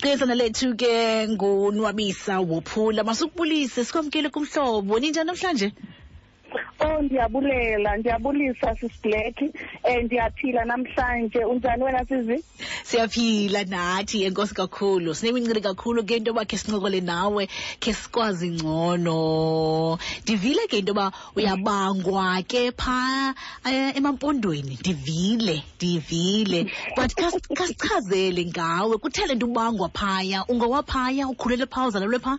qezana lethu ke ngunwabisa wophula. Masukubulise sikwamkele kumhlobo. Ninjani namhlanje Oh ndiyabulela ndiyabulisa sisiblack um ndiyaphila namhlanje. Unjani wena sizi siyaphila nathi enkosi kakhulu. Sinemincili kakhulu ke into yoba khe sincokole nawe khe sikwazi ngcono. Ndivile ke into yoba uyabangwa ke phaa eh, emampondweni. Ndivile ndivile. But khasichazele ngawe. Kuthele nto ubangwa phaya. Ungowaphaya ukhulele phaa uzalelwe phaa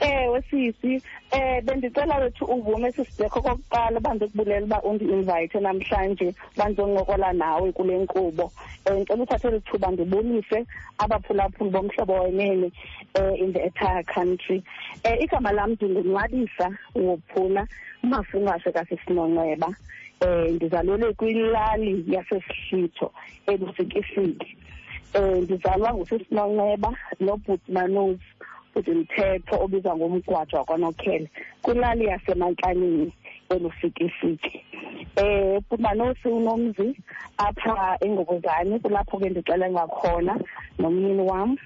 ewe sisi. Eh bendicela wethu uvume sisiblack okokuqala bandikubulela uba undi-invite namhlanje bandizoncokola nawe kule nkqubo. Um ndicela uthathe eli thuba ndibulise abaphulaphuli bomhlobo wenene um in the entire country. Um igama lam ndingunwabisa wophula umafungashe kasisinonceba. Um ndizalelwe kwilali yasesihlitho elusikisiki um ndizalwa ngusisinonceba nobhuti manozi zimthetho obizwa ngomgwajwa kwanokhele kwilali yasemantlanyeni kwelufikifiki um eh, bumanosi unomzi apha engobuzani kulapho ke ndixelenga khona nomyeni wam.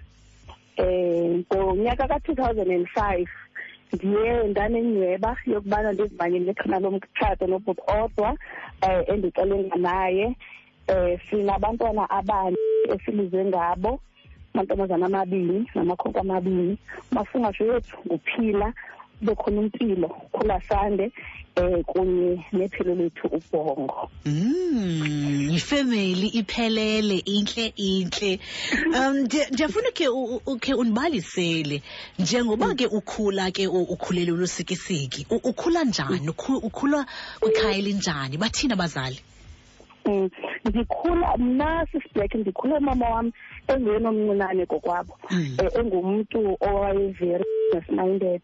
Um ngonyaka ka-two thousand and five ndiye ndanenyhweba yokubana ndizimanye ngeqhina lomtshato nobhuti odwa eh, um endixelenga naye um sinabantwana abane esilize ngabo. Amantombazana amabini namakhonko amabini umafungasho wethu nguphila kube khona impilo khulasande um kunye nephilo lethu ubhongo Mm, yifemeli iphelele inhle inhle. Um ndiya- ndiyafuna ke ukhe undibalisele njengoba ke ukhula ke ukhulele ulusikisiki u- ukhula njani? Ukhu- ukhula kwikhaya elinjani bathini abazali um ndikhula mna sisiblack ndikhule umama wam enguyena omncinane kokwabo Mm. um engumntu owaye-very business minded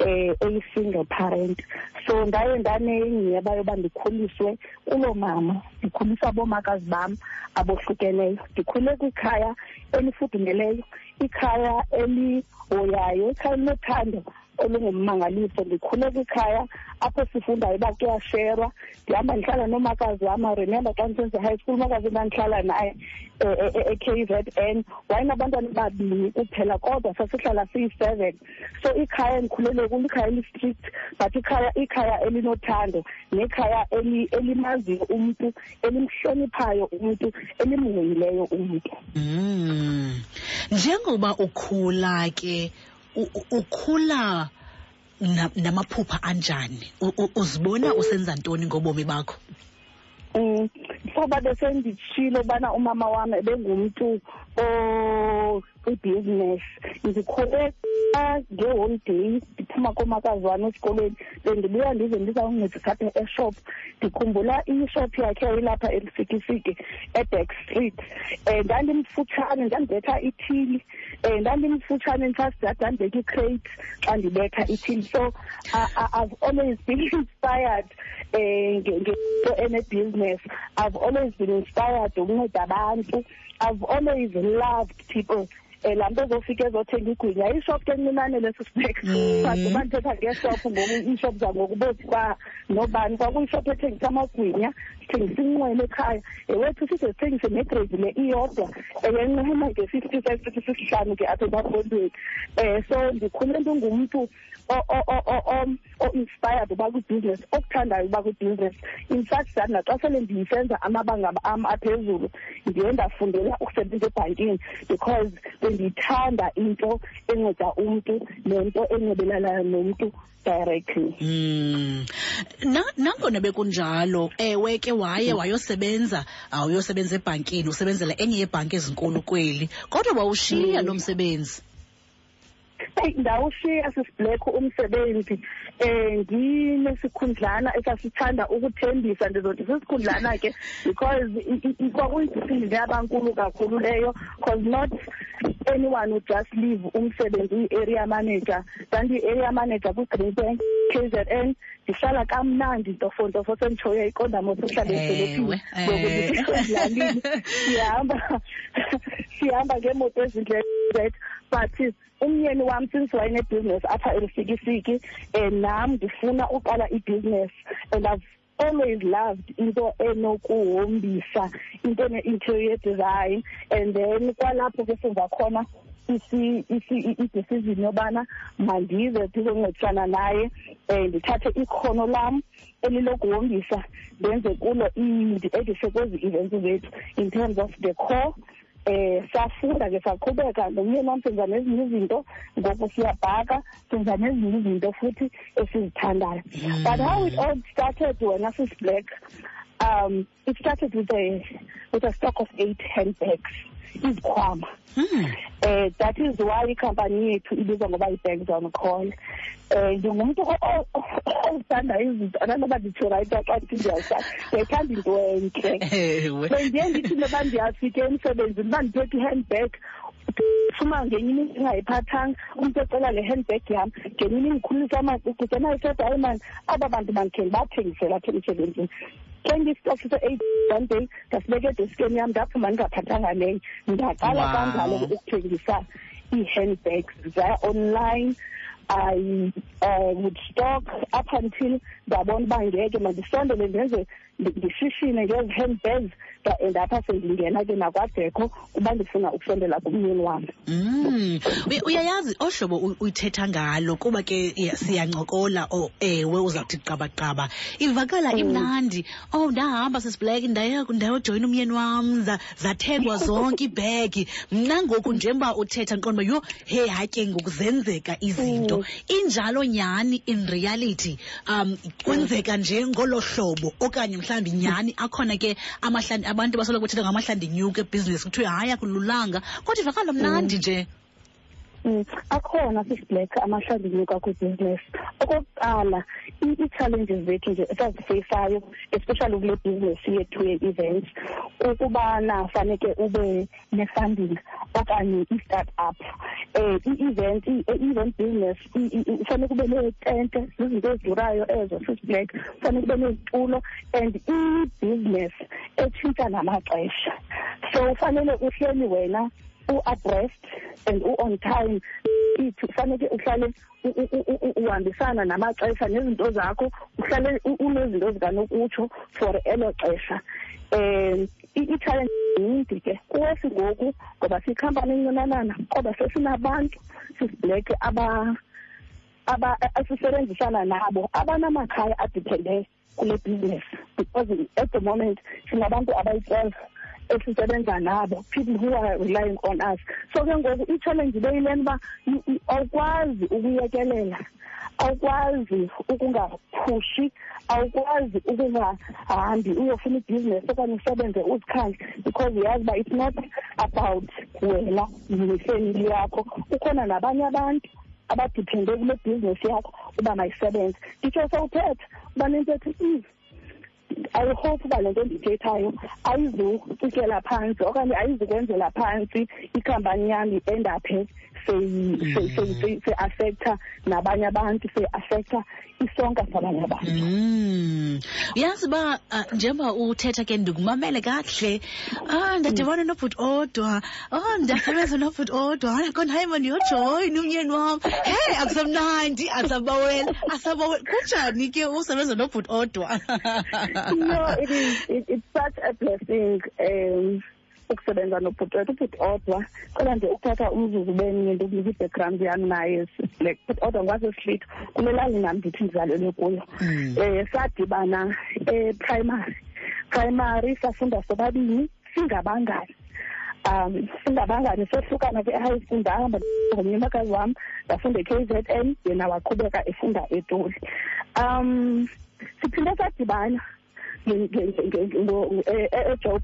um eyi-single parent. So ndaye ndanenyheba yoba ndikhuliswe kuloo mama ndikhulisa boomakazi bam abohlukeneyo. Ndikhule kwikhaya elifudumeleyo ikhaya elihoyayo ikhaya elinothando. Olungummangaliso ndikhule kwikhaya apho sifundayo uba kuyasherwa. Ndihamba ndihlala nomakazi wam. I remember xa ndisenze high school umakazi endandihlala naye eh, eh, eh, e-k z n. Wayenabantwana babini kuphela kodwa sasihlala siyi-seven. So ikhaya endikhulele kulo ikhaya eli-strict but ikhaya ikhaya elinothando nekhaya eli- elimaziyo umntu elimhloniphayo umntu elimhoyileyo umntu. Mm. njengoba ukhula ke u- namaphupha ukhula na- anjani? Uzibona usenza ntoni ngobomi bakho? Um ngoba besenditshilo ubana umama wam ebengumntu kwibhizinesi ndikhule xa ngeholideyi ndiphuma komakazi wam esikolweni bendibuya ndize ndizawuncedisa apha eshop. Ndikhumbula ishop yakhe yayilapha elifikifiki eback street. Um ndandimfutshane ndandibetha ithili. Um ndandimfutshane ndisasida ndandibeka icrate xa ndibetha ithili. So i've always been inspired um ngento ene-business. I've always been inspired ukunceda abantu. I've always loved people um laa nto ezofika ezothenga igwinya ishop ke encinane leso sibeka Mhm. but uba ndithetha ngeshop ngoku iishop zangoku bokuba nobani. Kwakuyishop ethengisa amagwinya sithengisa inqwelo ekhaya. Ewethu side sithengise negrade le iyodwa eyencema nge-fifty five fifty sisihlanu ke apha emapondweni um so ndikhule ndingumntu o- o- o- o- o- o-inspired uba kwibhizinesi okuthandayo uba kwibhizinesi in fact that naxa sele ndisenza amabanga am aphezulu ndiye ndafundela ukusebenza ebhankini because bendiyithanda into enceda umntu nento encebelanayo nomntu directly Mm. Na nangona bekunjalo ewe ke waye wayosebenza awuyosebenza ebhankini usebenzela enye yebhanki ezinkulu kweli kodwa wawushiya Mm. lo msebenzi eyi ndawushiya sisiblack umsebenzi um nginesikhundlana esasithanda ukuthembisa ndizothi sisikhundlana ke because i- i- i- kwakuyidisipline yabankulu kakhulu leyo because not anyone would just leave umsebenzi uyi-area manager. Ndandiyi-area manager kwi-green bank k z n ndihlala kamnandi ntofontofo senditshoyo iqondamo sihlala edolophini Ewe, ngoku eh. ndisezilalini sihamba sihamba ngeemoto ezindlela but umyeni wam since wayenebhizinesi apha elifikifiki um nam ndifuna uqala ibhizinesi and I've always loved into enokuhombisa into ene-interior design and then kwalapho ke senza khona i-decision yobana mandize ndizoncedisana naye um ndithathe ikhono lam elilokuhombisa ndenze kulo ndi-edise kwezi events zethu in terms of the core eh safunda ke saqhubeka. Nomyeni wam senza nezinye izinto ngoku siyabhaka senza nezinye izinto futhi esizithandayo. But how it all started wena sisiblack um it started with a with a stock of eight handbags. Izikhwama Hmm. eh that is why ikhampani yethu ibizwa ngoba on the call eh ndingumuntu othanda izinto ananoba nditsho right xa ndithi ndiyayithanda into entle ewe so ndiye ndithi noba ndiyafika emsebenzini uba ndiphethe i-handbag fuma ngenye imini ndingayiphathanga umntu ecela le handbag yam ngenye imini ndikhulisa amacici senayisetha hayi mani aba bantu bandikhe ndibathengisela apha emsebenzini ke ngistof se-eight one day ndasibeka edeskeni yam ndaphuma ndingaphathanga leyo ndaqala kanjalo ukuthengisa ii-handbags za-online I uh, would stock up until ndabona uba ngeke mandisondele ndenze ndishishine ngezi handbags and apha sendingena ke nakwadekho kuba ndifuna ukusondela kumyeni wam Mm. Uyayazi ohlobo uyithetha ngalo kuba ke siyancokola o ewe uzawuthi qabaqaba. Ivakala imnandi. Oh ndahamba sisiblack ndayojoyina umyeni wam zathengwa zonke iibhegi. Mna ngoku njengoba uthetha ndiqonda uba yho hey hatye ngoku zenzeka izinto. Mm. injalo nyhani in reality? Um kwenzeka nje ngolo hlobo okanye mhlawumbi nyhani akhona ke amahlandi abantu basoloko bethetha ngamahlandi nyuke ebhizinesi kuthiwe hayi akululanga. Kodwa ivakala mnandi nje. Mm, akhona sisiblack amahlambi nyuka kwibhizinesi okokuqala i- ii-challenges zethu nje esazifeyisayo especially kule bhizinesi yethu ye-events ukubana faneke ube ne-funding okanye i-start up um i-event i-event business i- i- i- faneke ube neetente zizinto ezidurayo ezo sisiblack faneke ube nezitulo and i-business etshintsha namaxesha. So ufanele uhleli wena u-abreast and u-on time ithi faneke uhlale uhambisana namaxesha nezinto zakho uhlale unezinto zikanokutsho for elo xesha. Um i-challenge yindi ke kuwesi ngoku ngoba siyikhampani encinanana sesinabantu nabo abanamakhaya adiphende kule business because at the moment sinabantu abayi-twelve esisebenza nabo people who are relying on us. So ke ngoku i-challenge beyileni uba i- i- awukwazi ukuyekelela awukwazi ukungaphushi awukwazi ukungahambi uyofuna ibhizinesi okanye usebenze uzikhandle because uyazi uba it's not about wena nefemili yakho. Kukhona nabanye abantu abadiphende kule bhizinesi yakho uba mayisebenze. Nditsho sowuthetha uba nento ethi "Mm, i hope uba le nto ndiyithethayo ayizukukela phantsi okanye ayizukwenzela phantsi ikhampani yam iendaphe seyiafektha nabanye abantu seyiafektha isonka sabanye abantu Mm. uyazi uba uh, njengoba uthetha ke ndikumamele kakuhle ah ndadibana nobhuti odwa oh ndasebenza nobhuti odwa anakhona hayi mandiyojoyina umyeni wam hey akusemnandi asabawela asabawela kunjani ke usebenza nobhuti odwa no it is it, it's such a blessing um ukusebenza nobhuti wethu ubhuti odwa kodwa nje ukuthatha umzuzu benye ndikunika i-background yam naye like bhuti odwa ngwasesihlitho kule lali nam ndithi ndizalelwe kuyo. Mm. um sadibana eprimary primary safunda sobabini singabangani. Um singabangani sohlukana kwi-high school ndahamba ngomnye umakazi wam ndafunda e-k z n yena waqhubeka efunda etoli um siphinde sadibana ejob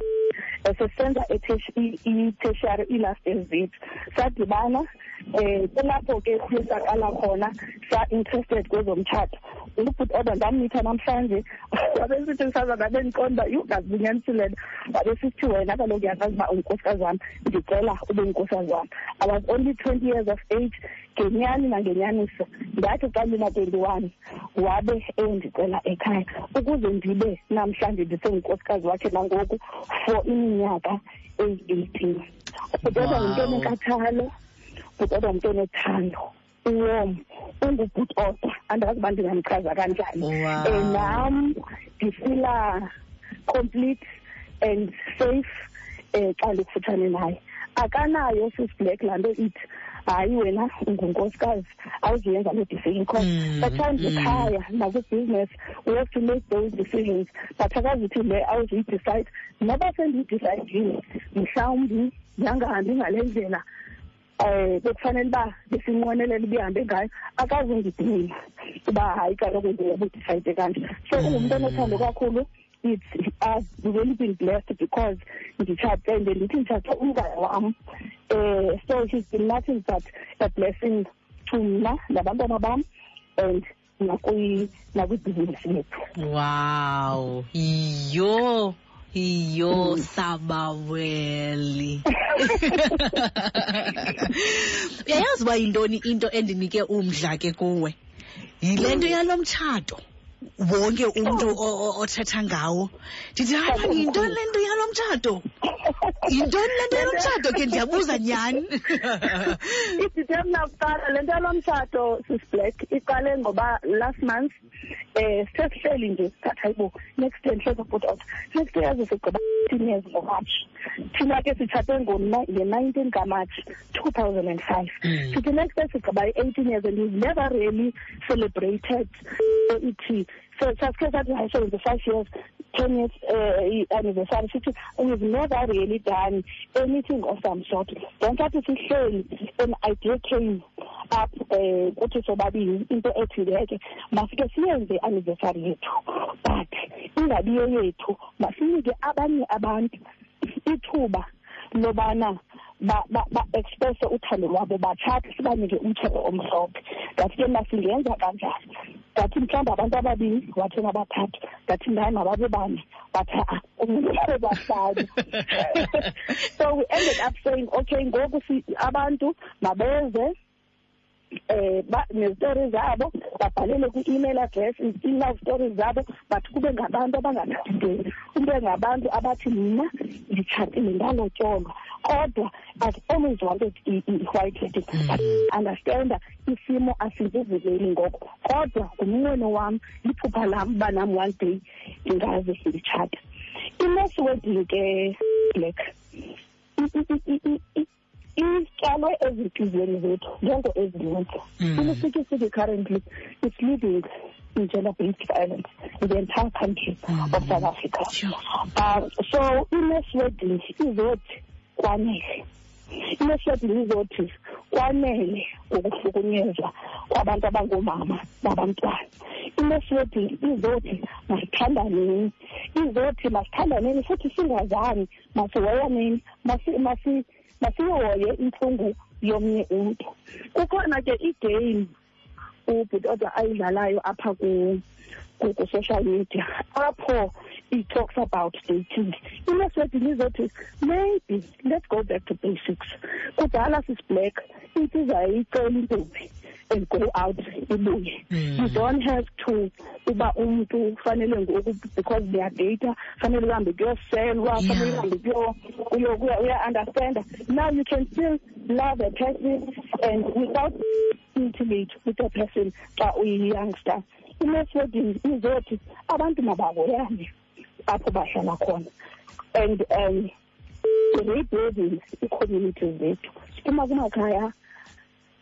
i-tertiary i-last zethu sadibana um kulapho ke khona sa-interested kwezomtshato ndammitha namhlanje wena kaloku uba unkosikazi wam ndicela ube nkosikazi wam i was only twenty years of age ngenyani nangenyaniso ndathi xa ndina-twenty one wabe eyondicela ekhaya ukuze ndibe namhlanje ndisengunkosikazi wakhe nangoku for iminyaka eyi-eighteen ubhutoda ngumntu Wow. onenkathalo ubhutoda ngumntu onethando uwom ungubhuti odwa andazi uba ndingamchaza kanjani Wow. um nam ndifila complete and safe um xa ndikufutshane naye akanayo sisiblack laa nto ithi hayi wena ungunkosikazi. Awuzuyenza loo decision because Mm, at times mm. ekhaya nakwi-business we have to make those decisions. But akazithi le awuzuyidicide noba sendiyidicayidile mhlawumbi yangahambi ngale ndlela um bekufanele uba besinqwenelela ubuhambe ngayo akazundidinga uba hayi kaloku ndiyabudicayide kanje. So ungumntu onothando kakhulu. It's I've really been blessed because nditshate and ndithi nditshate umngane wam um so he's been nothing but a blessing to mna nabantwana bam and nakwi- nakwibhizinisi yethu. Wow iyo iyo Mm. sabaweli. Uyayazi uba yintoni into endinike umdla ke kuwe? Yile nto yalo mtshato. Wonke umntu o- o- othetha ngawo. Ndithi hayi yintoni le nto yalo mtshato? Yintoni le nto yalo mtshato ke? Ndiyabuza nyhani. Idithe mna kuqala le nto yalo mtshato sisiblack iqale ngoba last month um sesihleli nje sithatha ibo next year ndihleza put out. Next year yaze sigqiba eighteen years ngomatshi. Thina ke sitshate nge-nineteen kamatshi two thousand and five. Mm. sithi next year sigqiba i-eighteen years and we've never really celebrated so ithi years ten years uh, anniversary sithi we've never really done. Anything of some sort. Then sathi sihleli an idea came up um kuthi sobabini into ethi leke masike siyenze i-anniversary yethu but ingabiyo yethu masinike abanye abantu ithuba lobana ba-expresse ba, uthando lwabo bathathe sibanike umthetho omhlophe. Ngathi ke masingenza kanjani ngathi mhlawumbi abantu ababini wathena bathathu ngathi ndayi mababe bane wathi a umntu bahlanu. So we ended up saying okay ngoku si- abantu mabeze eh ba nezitori zabo babhalele kwi-email address i-love stories zabo but kube ngabantu abangathathi ntweni kube ngabantu abathi mna nditshatile ndalotyolwa kodwa i've always wanted i- i- i-white wedding but understanda isimo asizivumeli ngoko kodwa ngumnqweno wam liphupha lam uba nam one day ndingaze nditshata i-mass wedding ke black i- i- i- i- i- ityalwe ezintliziyweni zethu ngento ezininzi Mm. ilisiki currently it's living in gender-based violence in the entire country of south africa. Sure. um so i-mass wedding izothi kwanele. I-mass wedding izothi kwanele ukuhlukunyezwa kwabantu abangoomama babantwana i-mass wedding izothi masithandaneni izothi masithandaneni futhi singazani masihoyaneni masi- masi- masiyihoye intlungu yomnye umntu kukhona ke igame ubhutoda ayidlalayo apha ku ku-social media apho it talks about dating. Ineswedding izothi maybe let's go back to basics. Kudala sisiblack intsiza yayicela intombi and go out ibuye Mm. you don't have to uba umntu fanele ngoku because ndiyadata fanele uhambe kuyoselwa fanele uhambe kuyo- kuyo- kuya- uya-understanda. Now you can still love a person and without intimate with a person xa uyi-youngster wedding izothi abantu mabahoyane apho bahlala khona and um rebuilding ii-communities zethu siphuma kumakhaya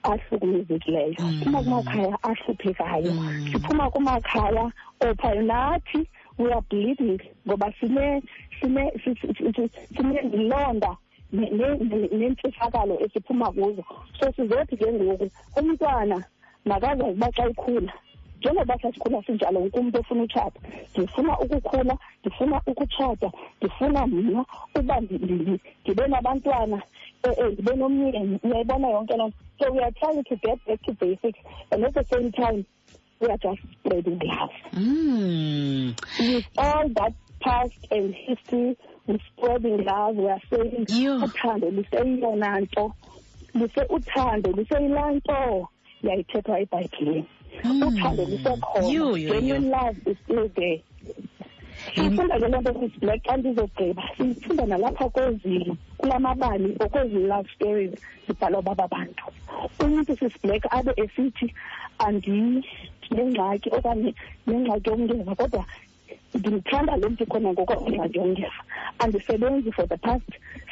ahlukumezekileyo Mm. siphuma kumakhaya ahluphekayo Mm. siphuma kumakhaya ophayo nathi we are bleeding ngoba sine sine si- si- si- sinezilonda ne- ne- ne- nentshisakalo esiphuma kuzo so sizothi ke ngoku umntwana makazazi uba xa ikhula njengoba sasikhula sinjalo wonke umntu ofuna utshata ndifuna ukukhula ndifuna ukutshata ndifuna mna uba ndi- ndi- ndi- ndibe nabantwana eh, eh, ndibe nomyeni uyayibona yonke loo nto so we are trying to get back to basics and at the same time we are just spreading love Mm. with all that past and history with spreading love we are saying Yho. uthando luseyiyona nto luse uthando luseyilaa nto yayithethwa ebhayibhileni Mm. Uthando mm. yo, yo. genuine love is still there. Siyifunda ke loo nto xa ndizogqiba siyifunda nalapha kwezi kula mabali or love stories zibhalwa baba bantu. Umntu sisiblack abe esithi andinengxaki okanye nengxaki yomnteza kodwa ndimthanda lo mntu khona ngoko ndingajongeva andisebenzi for the past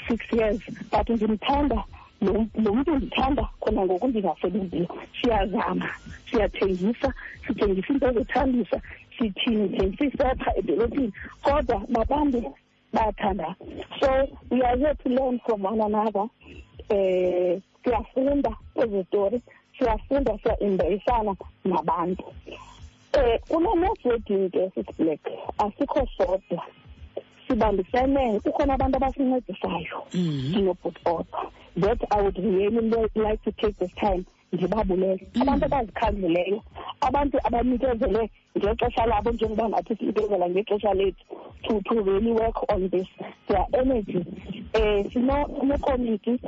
six years but ndimthanda lo lo mntu ndithanda khona ngoku ndingasebenziyo siyazama siyathengisa sithengisa into ezothambisa sithini thengisa isepha edolophini kodwa babantu bayathandana so we are here to learn from one another eh siyafunda kwezi story siyafunda siya-embracana nabantu. Eh kule networking ke sithi black asikho sodwa. Sibambisene kukhona abantu abasincedisayo Mhm. sinobhut order. That i would really li- like to take this time ndibabulele abantu abazikhandlileyo abantu abanikezele ngexesha labo njengoba nathi sinikezela ngexesha lethu to to really work on this. Their energy eh sino nekomiti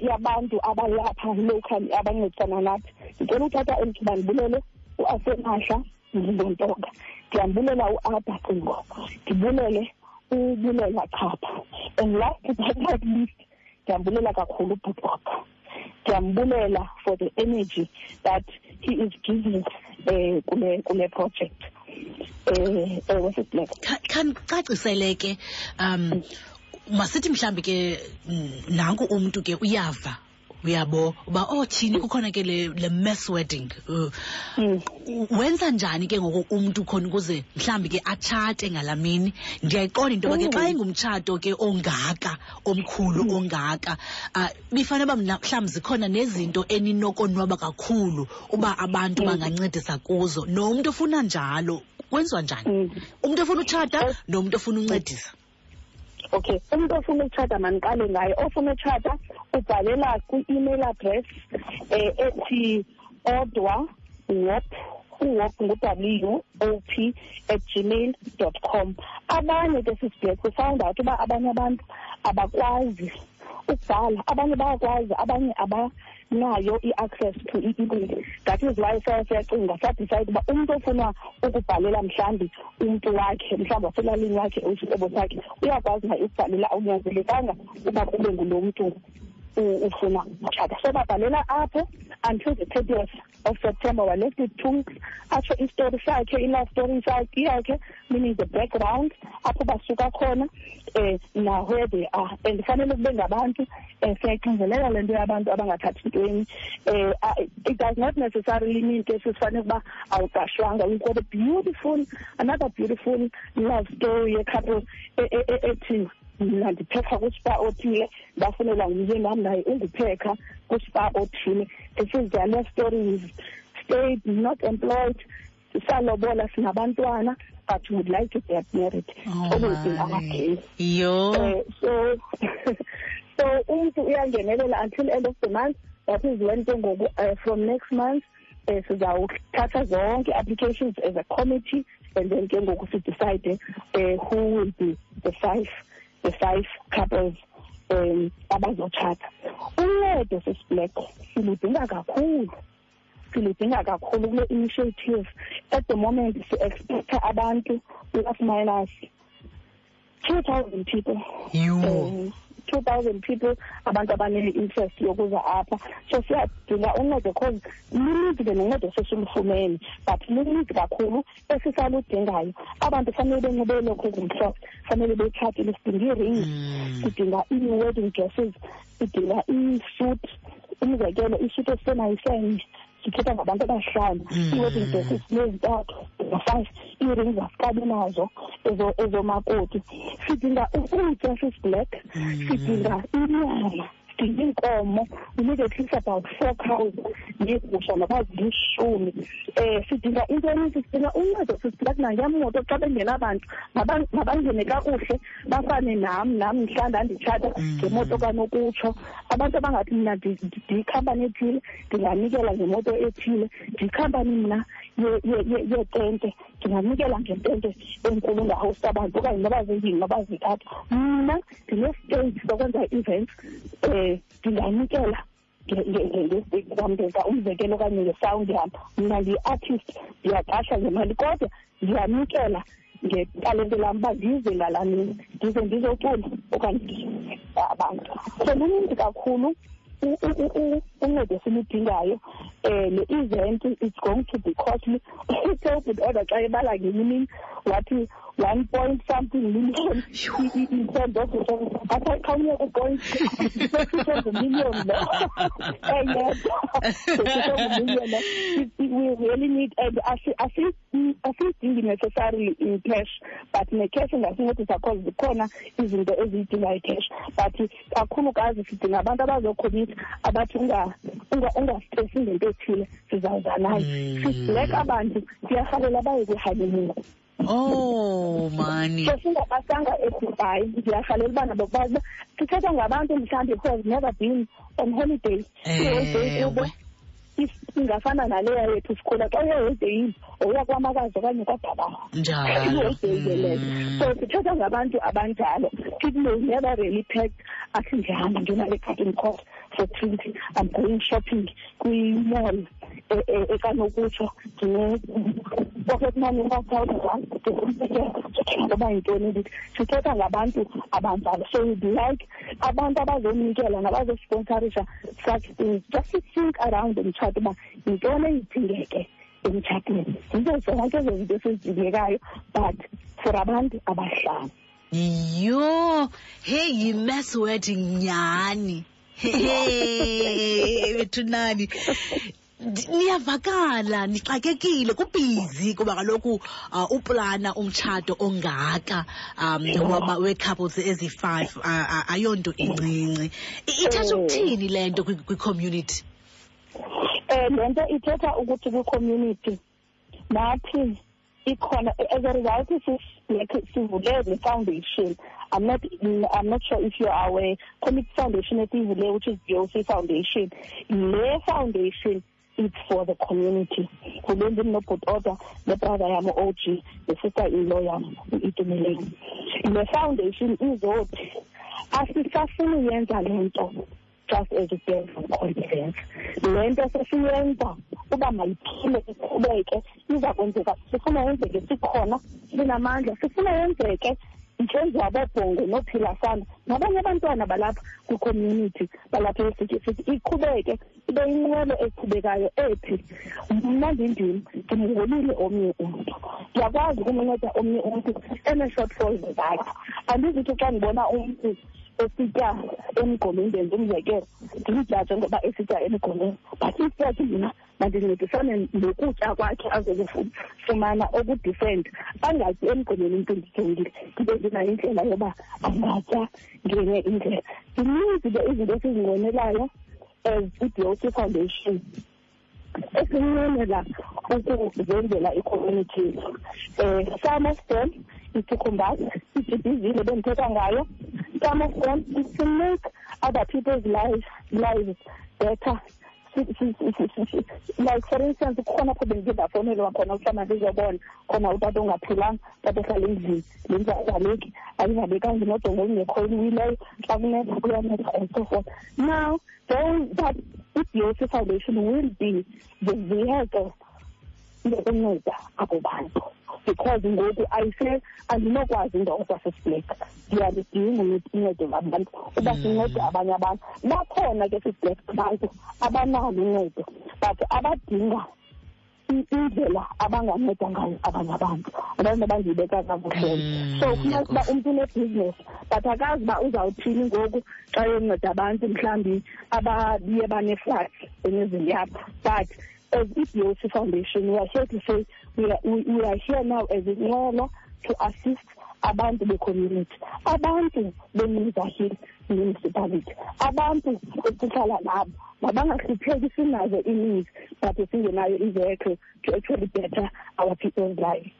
yabantu abalapha locally abancedisana nathi. Ndicela uthatha elithuba ndibulele uasemahla ndizontoka ndiyambulela uada cingo. Ndibulele ubulela chapha. And last but not least ndiyambulela kakhulu ubhutoka ndiyambulela for the energy that he is giving um kule kule project. Um ewe siblack Kha- khandicacisele ke um masithi mhlawumbi ke mm, nanku umntu ke uyava. Uyabo uba oh thini kukhona ke le, le mass wedding uh, Mm. wenza njani ke ngoku umntu khona ukuze mhlawumbi ke atshate ngalaa mini ndiyayiqonda into yoba ke xa engumtshato ingumtshato ke ongaka omkhulu ongaka um bifanele uba mhlawumbi zikhona nezinto eninokonwaba kakhulu uba abantu Mm. bangancedisa kuzo nomntu ofuna njalo kwenziwa njani Mm. umntu ofuna utshata Eh. nomntu ofuna uncedisa okay umuntu ofuna ukutshata mandiqale ngayo ofuna ukutshata ubhalela kwi-email address um ethi odwa wop uwop ngu-w o p at gmail dot com. Abanye ke sisibhek we found out uba abanye abantu abakwazi ukubhala. Abanye bayakwazi abanye abanayo i-access to i-email. That is why saya siyacinga sadicide uba umntu ofuna ukubhalela mhlawumbi umntu wakhe mhlawumbi waselalini wakhe isihlobo sakhe uyakwazi naye ukubhalela awunyanzelekanga uba kube ngulo mntu ufuna utshata so babhalela apho until the thirtieth of september with two atsho istori sakhe i-love story yakhe meaning the background apho basuka khona um na-where they are and fanele kube ngabantu um siyayixinzelela le nto yabantu abangathathi ntweni um it does not necessarily mean ke sisifanele ukuba awuqashwanga we've got a beautiful another beautiful love story ye-couple e- e- e- ethi mna ndiphekha kuspa othile ndafunela nguye nam naye unguphekha kuspa othile. This is their love story we've stayed not employed salobola sinabantwana but would like to get married. Oh, in our my. yo. Uh, so so umntu uyangenelela until end of the month that is when ke ngoku uh, from next month um sizawuthatha zonke applications as a committee and then ke ngoku sidecide um who will be the five the five couples um abazotshata uncedo sisiblack siludinga kakhulu. Siludinga kakhulu kule initiative. At the moment si-expecta abantu plus minus two thousand people yo um, 2000 people abantu abanele-interest yokuza apha. So siyadinga uncedo because luninzi ke noncedo sesilufumene but luninzi kakhulu esisaludingayo. Abantu fanele benxibe lokhu ezimhlophe fanele betshatile sidinga ii-rings Mm. sidinga ii-wedding dresses sidinga ii-suit. Umzekelo isuit esisenayo isenye sithetha ngabantu abahlanu Mm. ii-wedding dresses nezintathu five ii-rings asikabi nazo ezo ezomakoti sidinga ukutya sisiblack Mm. sidinga inyama sidinga iinkomo we need at least about four cows neegusha noba zilishumi um sidinga into eninzi sidinga uncedo sisiblack nangemoto xa bengenabantu maba- mabangene kakuhle bafane nam nam mhla ndanditshata Mm. ngemoto kanokutsho abantu abangathi mna ndi- ndi- ndiyikhampani ethile ndinganikela ngemoto ethile ndiyikhampani mna ye- ye- ye- yeetente ndinganikela ngentente enkulu ngahosta abantu okanye noba zimbini noba zithathu. Mna ndine-state zokwenza ii-events um ndinganikela ngestage sam ndenza umzekelo okanye ngesawundi yam mna ndiyi-artist ndiyaqasha ngemali kodwa ndiyanikela ngetalente lam uba ndize ngalaa mini ndize ndizocula okanye ndize abantu. So luninzi kakhulu u- u- u- u- uncedo esiludingayo um le event it's going to be costly. Icobit order xa ebala ngenye imini wathi one point something million. I- i- in terms of return but ayikhawuye ku-point sekusengumillion lo eyedwa sekusengumillion lo I- I- we really need and asi- asi- asiyidingi necessarily in cash but ne-cash ingasincedisa cause zikhona izinto eziyidinga i-cash but kakhulukazi sidinga abantu abazokhomita abathi unga- unga- ungastresi ngento ethile sizawuzanayo Mm. siblack abantu siyarhalela baye oh mani. So singabasanga edubai ndiyarhalela uba nabo bazi uba sithetha ngabantu mhlawumbi who has never been on holiday. Ewe is- ingafana naleya yethu sikhula xa uye holideyini uya kwamakazi okanye kwadabana i-holiday ke leyo. So sithetha ngabantu abanjalo. People never really packed. Athi ndihamba ndiyona egarden court for twenty i'm going shopping kwi-mall ekanokutsho ndine-pocket money uma thousand rand ngoba yintoni ndithi sithetha ngabantu abanjalo so we'd like abantu abazonikela nabazosponsorisha such things. Just to think around umtshato uba yintoni eyidingeke emtshatweni zizo zonke ezo zinto esizidingekayo but for abantu abahlanu. Yo, hey, yi-mass wedding nyani. Hey, bethu nani. Niyavakala, nixakekile, kubhizi kuba kaloku uh, uplana umtshato ongaka um waba we-couples ezi-five uh, ayonto incinci. Ithetha ukuthini le nto kwi- kwi-community? um le nto ithetha ukuthi kwi-community nathi ikhona as a result sivule le foundation i'm not i'm not sure if you're aware comic foundation esiyivule which is BOC foundation le foundation it's for the community. Kule ndim nobhut order nebrother yam o-og nesister in-law yam u-itumeleni le foundation izothi asisafuni uyenza le nto just as for confidence. Le nto sesiyenza uba mayiphile iqhubeke iza kwenzeka sifuna yenzeke sikhona sinamandla sifuna yenzeke itshenzwa boobhongo nophilasana nabanye abantwana balapha kwicommunity balapha esithi sithi iqhubeke ibe yinqwelo eqhubekayo ethi mna ndindim ndimholile omnye umntu. Ndiyakwazi ukumnceda omnye umntu ene-shortfalls zakhe. Andizithi xa ndibona umntu esitya emgqomeni ndenza umzekelo ndimjaje ngoba esitya emgqomeni but instead mna mandincedisane nokutya kwakhe azokufumana okudifend angatyi emgqomeni umntu ndijongile ndibe ndinayo indlela yoba angatya ngenye indlela. Zininzi ke izinto esizinqwenelayo as i-BOC foundation. Esinqwenela ukuzenzela icommunity yethu um some of them is to combat i-GBV bendithetha ngayo. Some of them is to make other people's lives lives better. Like for instance kukhona apho bendike ndafowunelwa khona kuthiwa mandizobona khona utata ongaphilanga utata ohlala endlini lenzazaleki ayingabekanga inodongo olungekho oluwileyo xa kunetha kuyanetha and so forth. Now those that i-BOC foundation will be the vehicle yokunceda abo bantu because ngoku ayise andinokwazi ndodwa sisiblack ndiyalidinga uncedo ngabantu uba sincede abanye abantu bakhona ke sisiblack abantu abanalo uncedo but abadinga i- indlela abanganceda ngayo abanye abantu. Abantu abangiyibeka kakuhle. Mm, so kufuneka uba yakufa. umntu unebhizinesi but akazi uba uzawuthini ngoku xa yonceda abantu mhlawumbi ababiye baneflats emizini yabo but as i-BOC Foundation, we are here to say we are, we, we are here now as a Nqolo to assist abantu be-community abantu beMinza Hill municipality abantu esihlala nabo mabangahlupheki sinazo ininzi but singenayo i-vehicle to actually better our people's lives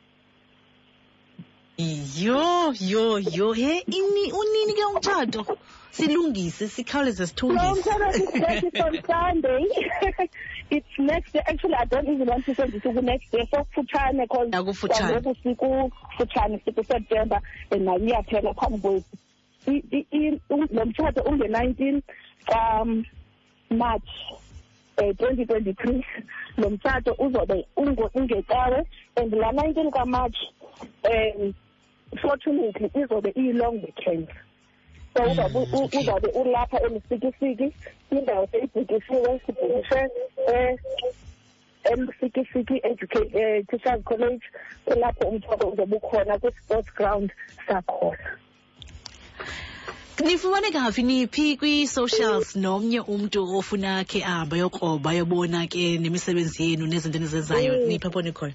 Yo, yo, yo, he, ini, unini ke umtshato? Silungise, sikhawuleze No, sithungise. it's on Sunday. It's next day. Actually, I don't even want to say this is the next day. So kufutshane because Akufutshane. kwangoku sikufutshane siku-September and nayo iyaphela phambi kwethu. I- i- i- um- Lo mtshato unge-nineteen March eh 2023 lo mtshato uzobe ungo- ungecawe and la 19 kaMarch um fortunately izobe iyi-long weekend so uzobe u- u- okay. uzobe ulapha emsikisiki indawo seyibhukisiwe sibhukishe emsikisiki educate eh, teachers college kulapho umthwalo uzobe ukhona kwi-sports ground sakhona nifumaneka phi niphi kwii-socials nomnye umntu ofuna khe ahambe yokroba yobona ke nemisebenzi yenu nezinto enizenzayo Mm. niphi apho nikhona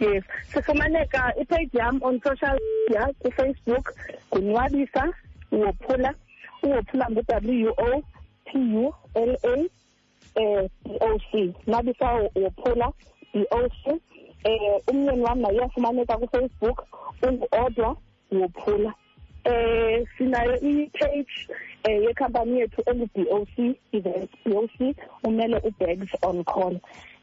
yes sifumaneka ipage yam on social media kufacebook ngunwabisa uwophula uwophula ngu-w o p u l a um b o c. Nwabisa wophula b o c. Um umyeni wam naye uyafumaneka kufacebook ungu-odwa wophula eh sinayo i-page eh yekhampani yethu engu-b o c events b o c umele u-bags on call.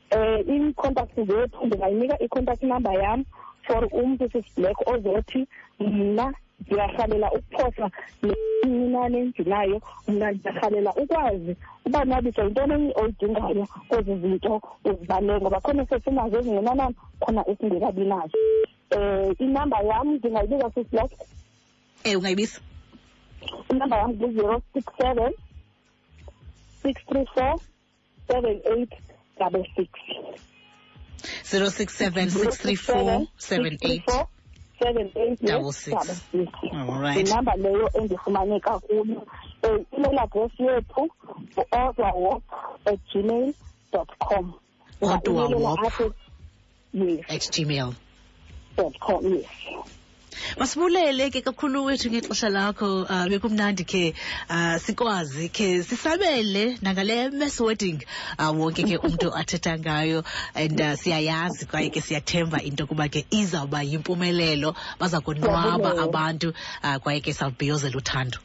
Eh i-contact zethu ndingayinika i-contact number yam for umntu sisiblack ozothi mna ndiyarhalela ukuphosa nencinane endinayo mna ndiyarhalela ukwazi uba nwabiso yintoni enye oyidingayo kwezi zinto uzibaleyo ngoba khona sesinazo ezingenanani khona esingekabi nazo. Um inamba yam ndingayibika sisiblack eh ungayibisa inamba yam ngu-zero six seven six three four seven eight double six. 06763478 seven eight. seven eight nesigaba sixty inamba leyo endifumaneka kuyo eh, i-mail address yethu ngu-order walk at gmail dot com. Order walk at gmail. Dot com yes. Masibulele ke kakhulu wethu ngexesha lakho uh, bekumnandi ke uh, sikwazi ke sisabele nangale mess wedding uh, wonke ke umntu athetha ngayo. And uh, siyayazi kwaye ke siyathemba into yokuba ke izawuba yimpumelelo. Baza konwaba Siyabulela. abantu uh, kwaye ke sawubhiyozela uthando.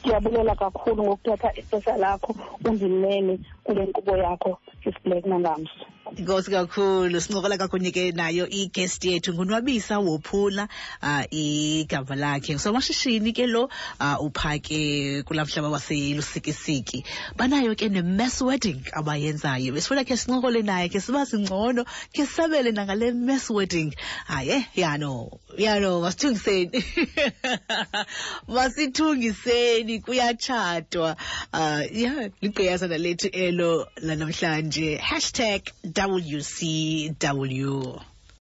Ndiyabulela kakhulu ngokuthatha ixesha lakho undinene kule nkqubo yakho sisiblack nangamso inkosi kakhulu sincokola kakunye ke nayo igest yethu ngunwabisa wophula uh, igama lakhe. Somashishini ke lo uh, upha ke kulaa mhlaba waselusikisiki. Banayo ke ne-mass wedding abayenzayo. Besifuna khe sincokole naye ke siba singcono khe sabele nangale mass wedding. Haye yano yano masithungiseni. Masithungiseni kuyatshatwa uh, ya ligqiyazana lethu elo lanamhlanje. Hashtag wcw